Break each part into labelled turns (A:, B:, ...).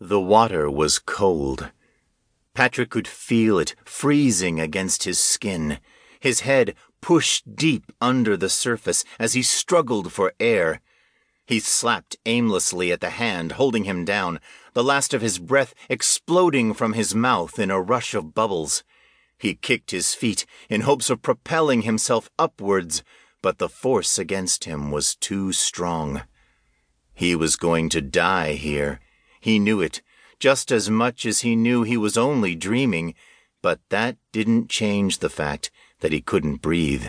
A: The water was cold. Patrick could feel it freezing against his skin, his head pushed deep under the surface as he struggled for air. He slapped aimlessly at the hand holding him down, the last of his breath exploding from his mouth in a rush of bubbles. He kicked his feet in hopes of propelling himself upwards, but the force against him was too strong. He was going to die here. He knew it, just as much as he knew he was only dreaming, but that didn't change the fact that he couldn't breathe.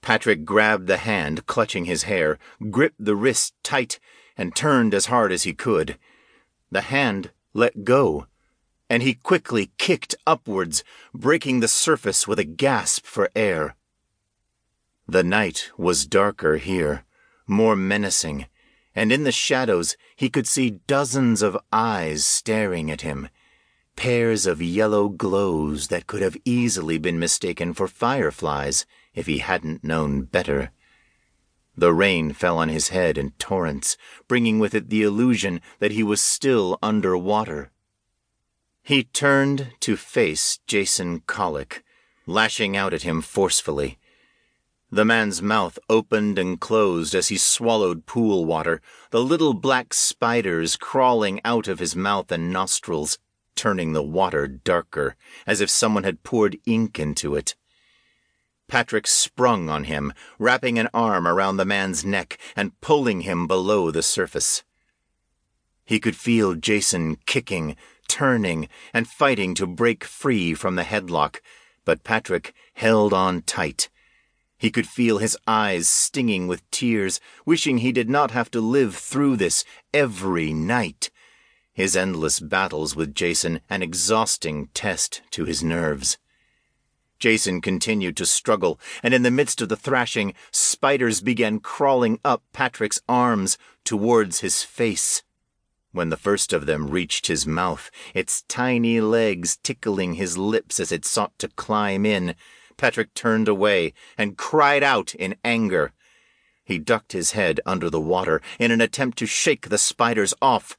A: Patrick grabbed the hand clutching his hair, gripped the wrist tight, and turned as hard as he could. The hand let go, and he quickly kicked upwards, breaking the surface with a gasp for air. The night was darker here, more menacing and in the shadows he could see dozens of eyes staring at him, pairs of yellow glows that could have easily been mistaken for fireflies if he hadn't known better. The rain fell on his head in torrents, bringing with it the illusion that he was still under water. He turned to face Jason Colic, lashing out at him forcefully. The man's mouth opened and closed as he swallowed pool water, the little black spiders crawling out of his mouth and nostrils, turning the water darker, as if someone had poured ink into it. Patrick sprung on him, wrapping an arm around the man's neck and pulling him below the surface. He could feel Jason kicking, turning, and fighting to break free from the headlock, but Patrick held on tight he could feel his eyes stinging with tears, wishing he did not have to live through this every night. His endless battles with Jason an exhausting test to his nerves. Jason continued to struggle, and in the midst of the thrashing, spiders began crawling up Patrick's arms towards his face. When the first of them reached his mouth, its tiny legs tickling his lips as it sought to climb in, Patrick turned away and cried out in anger. He ducked his head under the water in an attempt to shake the spiders off,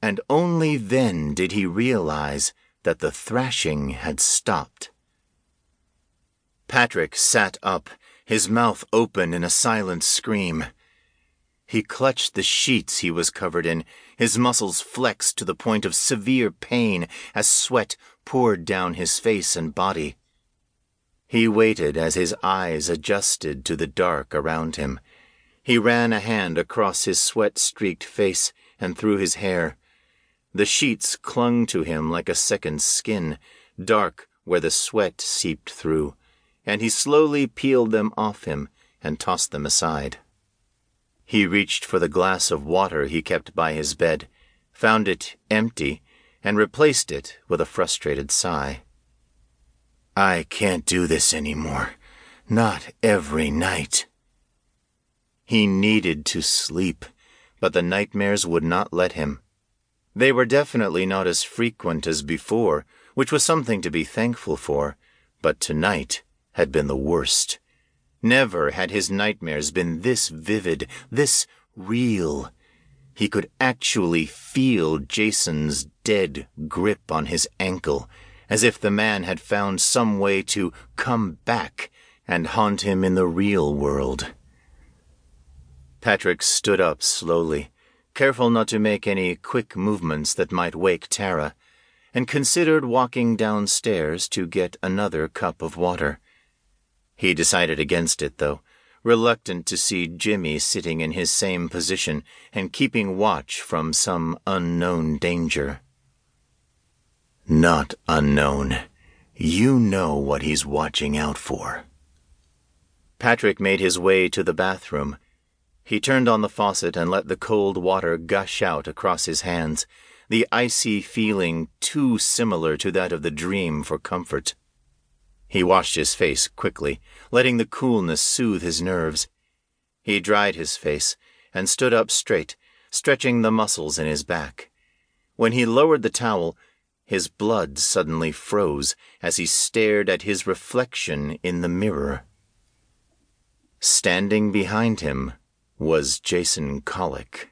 A: and only then did he realize that the thrashing had stopped. Patrick sat up, his mouth open in a silent scream. He clutched the sheets he was covered in, his muscles flexed to the point of severe pain as sweat poured down his face and body. He waited as his eyes adjusted to the dark around him. He ran a hand across his sweat streaked face and through his hair. The sheets clung to him like a second skin, dark where the sweat seeped through, and he slowly peeled them off him and tossed them aside. He reached for the glass of water he kept by his bed, found it empty, and replaced it with a frustrated sigh. I can't do this anymore. Not every night. He needed to sleep, but the nightmares would not let him. They were definitely not as frequent as before, which was something to be thankful for, but tonight had been the worst. Never had his nightmares been this vivid, this real. He could actually feel Jason's dead grip on his ankle as if the man had found some way to come back and haunt him in the real world. Patrick stood up slowly, careful not to make any quick movements that might wake Tara, and considered walking downstairs to get another cup of water. He decided against it, though, reluctant to see Jimmy sitting in his same position and keeping watch from some unknown danger. Not unknown. You know what he's watching out for. Patrick made his way to the bathroom. He turned on the faucet and let the cold water gush out across his hands, the icy feeling too similar to that of the dream for comfort. He washed his face quickly, letting the coolness soothe his nerves. He dried his face and stood up straight, stretching the muscles in his back. When he lowered the towel, his blood suddenly froze as he stared at his reflection in the mirror. Standing behind him was Jason Colic.